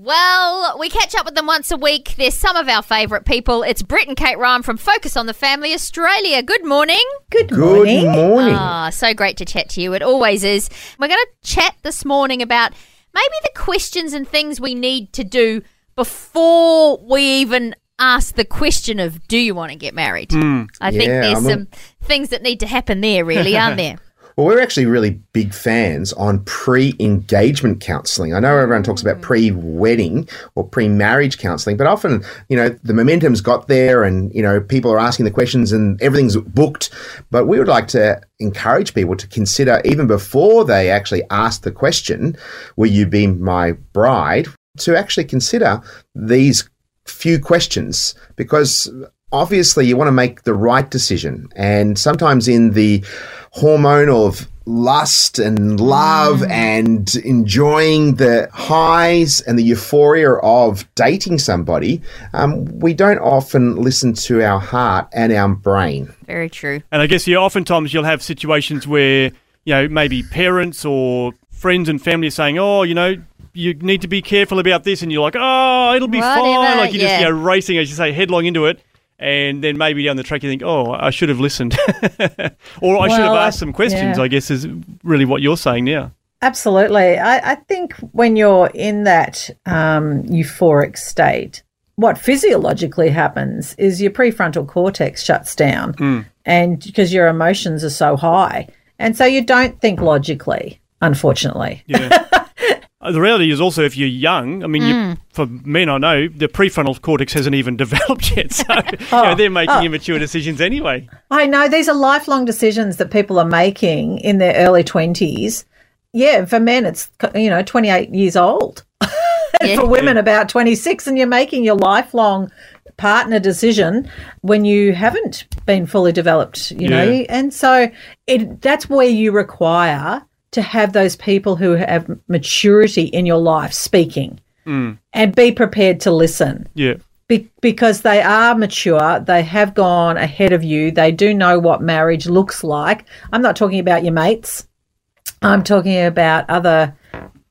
Well, we catch up with them once a week. They're some of our favourite people. It's Brett and Kate Ryan from Focus on the Family Australia. Good morning. Good morning. Good morning. Ah, so great to chat to you. It always is. We're going to chat this morning about maybe the questions and things we need to do before we even ask the question of do you want to get married? Mm, I think yeah, there's I'm a- some things that need to happen there, really, aren't there? Well, we're actually really big fans on pre engagement counselling. I know everyone talks about mm. pre wedding or pre marriage counselling, but often, you know, the momentum's got there and, you know, people are asking the questions and everything's booked. But we would like to encourage people to consider, even before they actually ask the question, Will you be my bride? to actually consider these few questions because obviously you want to make the right decision. And sometimes in the hormone of lust and love and enjoying the highs and the euphoria of dating somebody, um, we don't often listen to our heart and our brain. Very true. And I guess yeah, oftentimes you'll have situations where you know maybe parents or friends and family are saying, "Oh, you know, you need to be careful about this," and you're like, "Oh, it'll be Whatever, fine." Like you're just you know racing, as you say, headlong into it. And then maybe down the track you think, oh, I should have listened, or I should have asked some questions. yeah. I guess is really what you're saying now. Absolutely. I, I think when you're in that um, euphoric state, what physiologically happens is your prefrontal cortex shuts down, and because your emotions are so high, and so you don't think logically. Unfortunately, Yeah. Uh, The reality is also if you're young, I mean, you, for men I know, the prefrontal cortex hasn't even developed yet. So you know, they're making immature decisions anyway. I know these are lifelong decisions that people are making in their early twenties. Yeah, for men, it's you know twenty eight years old. Yeah. for women about 26 and you're making your lifelong partner decision when you haven't been fully developed you know and so it that's where you require to have those people who have maturity in your life speaking mm. and be prepared to listen Yeah. be- because they are mature, they have gone ahead of you, they do know what marriage looks like. I'm not talking about your mates. I'm talking about other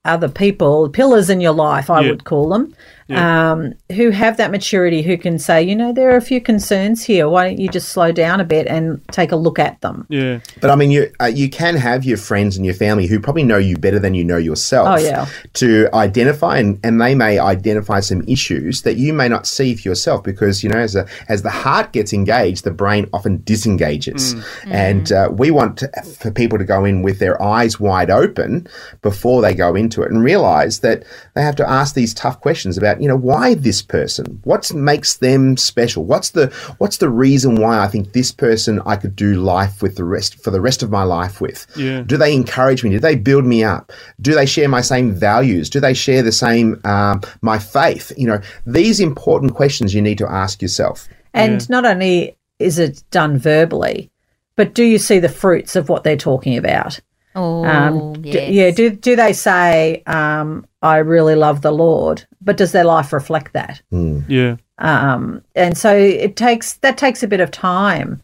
other people, pillars in your life, I Yeah. would call them, um, who have that maturity, who can say, you know, there are a few concerns here. Why don't you just slow down a bit and take a look at them? Yeah. But I mean, you uh, you can have your friends and your family who probably know you better than you know yourself. Oh, yeah. To identify and, and they may identify some issues that you may not see for yourself because you know as a, as the heart gets engaged, the brain often disengages, and uh, we want to, for people to go in with their eyes wide open before they go into it and realize that they have to ask these tough questions about you know why this person, what makes them special, what's the what's the reason why I think this person I could do life with the rest for the rest of my life with. Yeah. Do they encourage me? Do they build me up? Do they share my same values? Do they share the same um, my faith? You know, these important questions you need to ask yourself. And not only is it done verbally, but do you see the fruits of what they're talking about? Oh, Um, d- yes. yeah. Do do they say, um, "I really love the Lord," but does their life reflect that? Yeah. Um, and so it takes that takes a bit of time.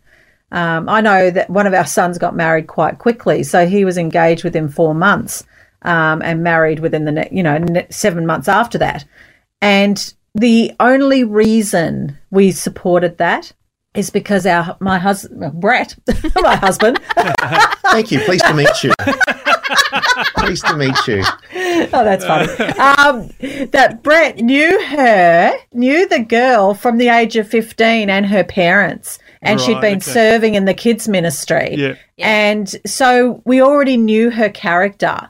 Um, I know that one of our sons got married quite quickly, so he was engaged within four months um, and married within the ne- you know ne- seven months after that. And the only reason we supported that is because our my husband Brett, my husband, Thank you. Pleased to meet you. Pleased to meet you. oh, that's funny. Um, that Brett knew her, knew the girl from the age of 15 and her parents. And she'd been okay. serving in the kids' ministry. Yeah. And so we already knew her character.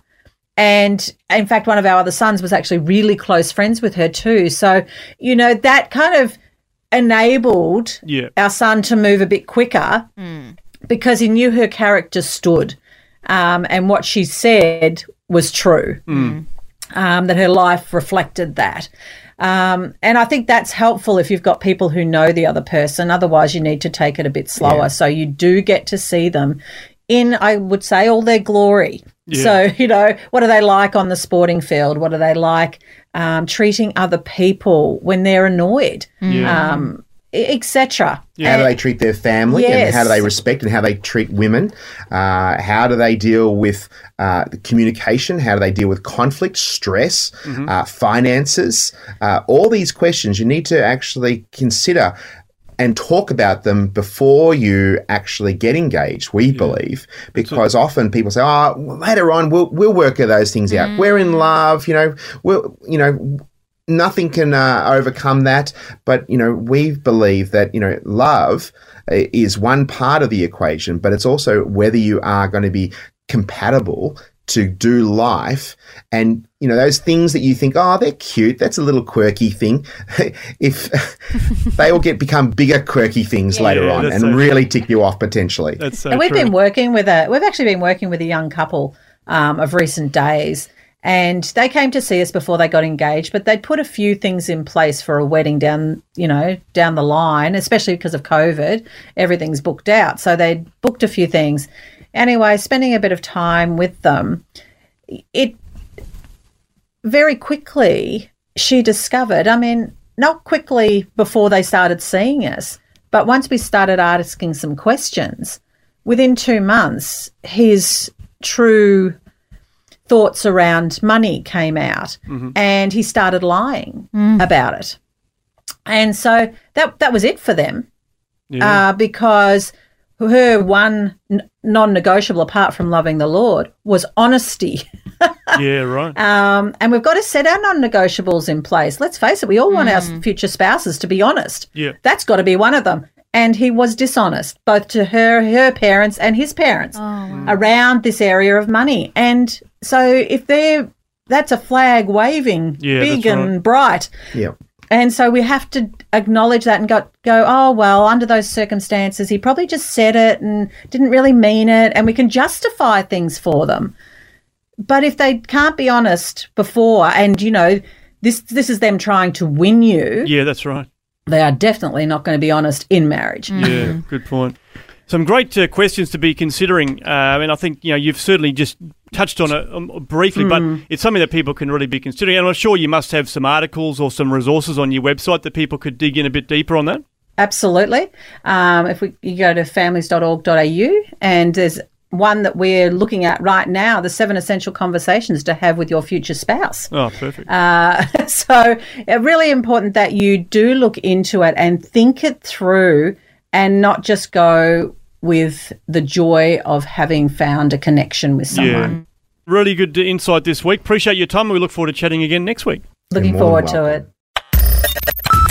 And in fact, one of our other sons was actually really close friends with her too. So, you know, that kind of enabled Yeah. our son to move a bit quicker because he knew her character stood um, and what she said was true. um, that her life reflected that. Um, and I think that's helpful if you've got people who know the other person. Otherwise, you need to take it a bit slower. Yeah. So you do get to see them in, I would say, all their glory. So, you know, what are they like on the sporting field? What are they like um, treating other people when they're annoyed? Yeah. Um, etc. How do they treat their family and how do they respect and how they treat women? Uh, how do they deal with uh, communication? How do they deal with conflict, stress, uh, finances? Uh, all these questions you need to actually consider and talk about them before you actually get engaged. We believe because often people say, "Oh, later on we'll we'll work those things out. We're in love, you know. We'll you know." Nothing can uh, overcome that. But you know, we believe that you know, love uh, is one part of the equation, but it's also whether you are going to be compatible to do life and you know those things that you think oh they're cute that's a little quirky thing if they will get become bigger quirky things later Yeah, on and so really tick you off potentially That's so and we've true. been working with a we've actually been working with a young couple um, of recent days and they came to see us before they got engaged but they'd put a few things in place for a wedding down you know down the line especially because of covid. Everything's booked out. So they'd booked a few things. Anyway spending a bit of time with them it very quickly she discovered i mean not quickly before they started seeing us but once we started asking some questions within two months, his true thoughts around money came out and he started lying about it. And so that that was it for them Yeah. uh, because her one n- non-negotiable apart from loving the Lord was honesty. yeah, right. Um, and we've got to set our non-negotiables in place. Let's face it, we all want our future spouses to be honest. Yeah. That's got to be one of them. And he was dishonest, both to her, her parents, and his parents oh, around this area of money. And so, if they're that's a flag waving, Yeah, big that's and bright. yeah And so we have to acknowledge that and go, go, oh, well, under those circumstances, he probably just said it and didn't really mean it. And we can justify things for them. But if they can't be honest before, and, you know, this, this is them trying to win you, Yeah, that's right. They are definitely not going to be honest in marriage. Yeah, good point. Some great uh, questions to be considering, uh, mean, I think you know you've certainly just touched on it um, briefly, but it's something that people can really be considering. And I'm sure you must have some articles or some resources on your website that people could dig in a bit deeper on that. Absolutely. Um, if we you go to families.org.au and there's one that we're looking at right now, the seven essential conversations to have with your future spouse. Oh, perfect. Uh, so uh, really important that you do look into it and think it through and not just go with the joy of having found a connection with someone. Yeah. Really good insight this week. Appreciate your time. We look forward to chatting again next week. Looking forward than to welcome. it.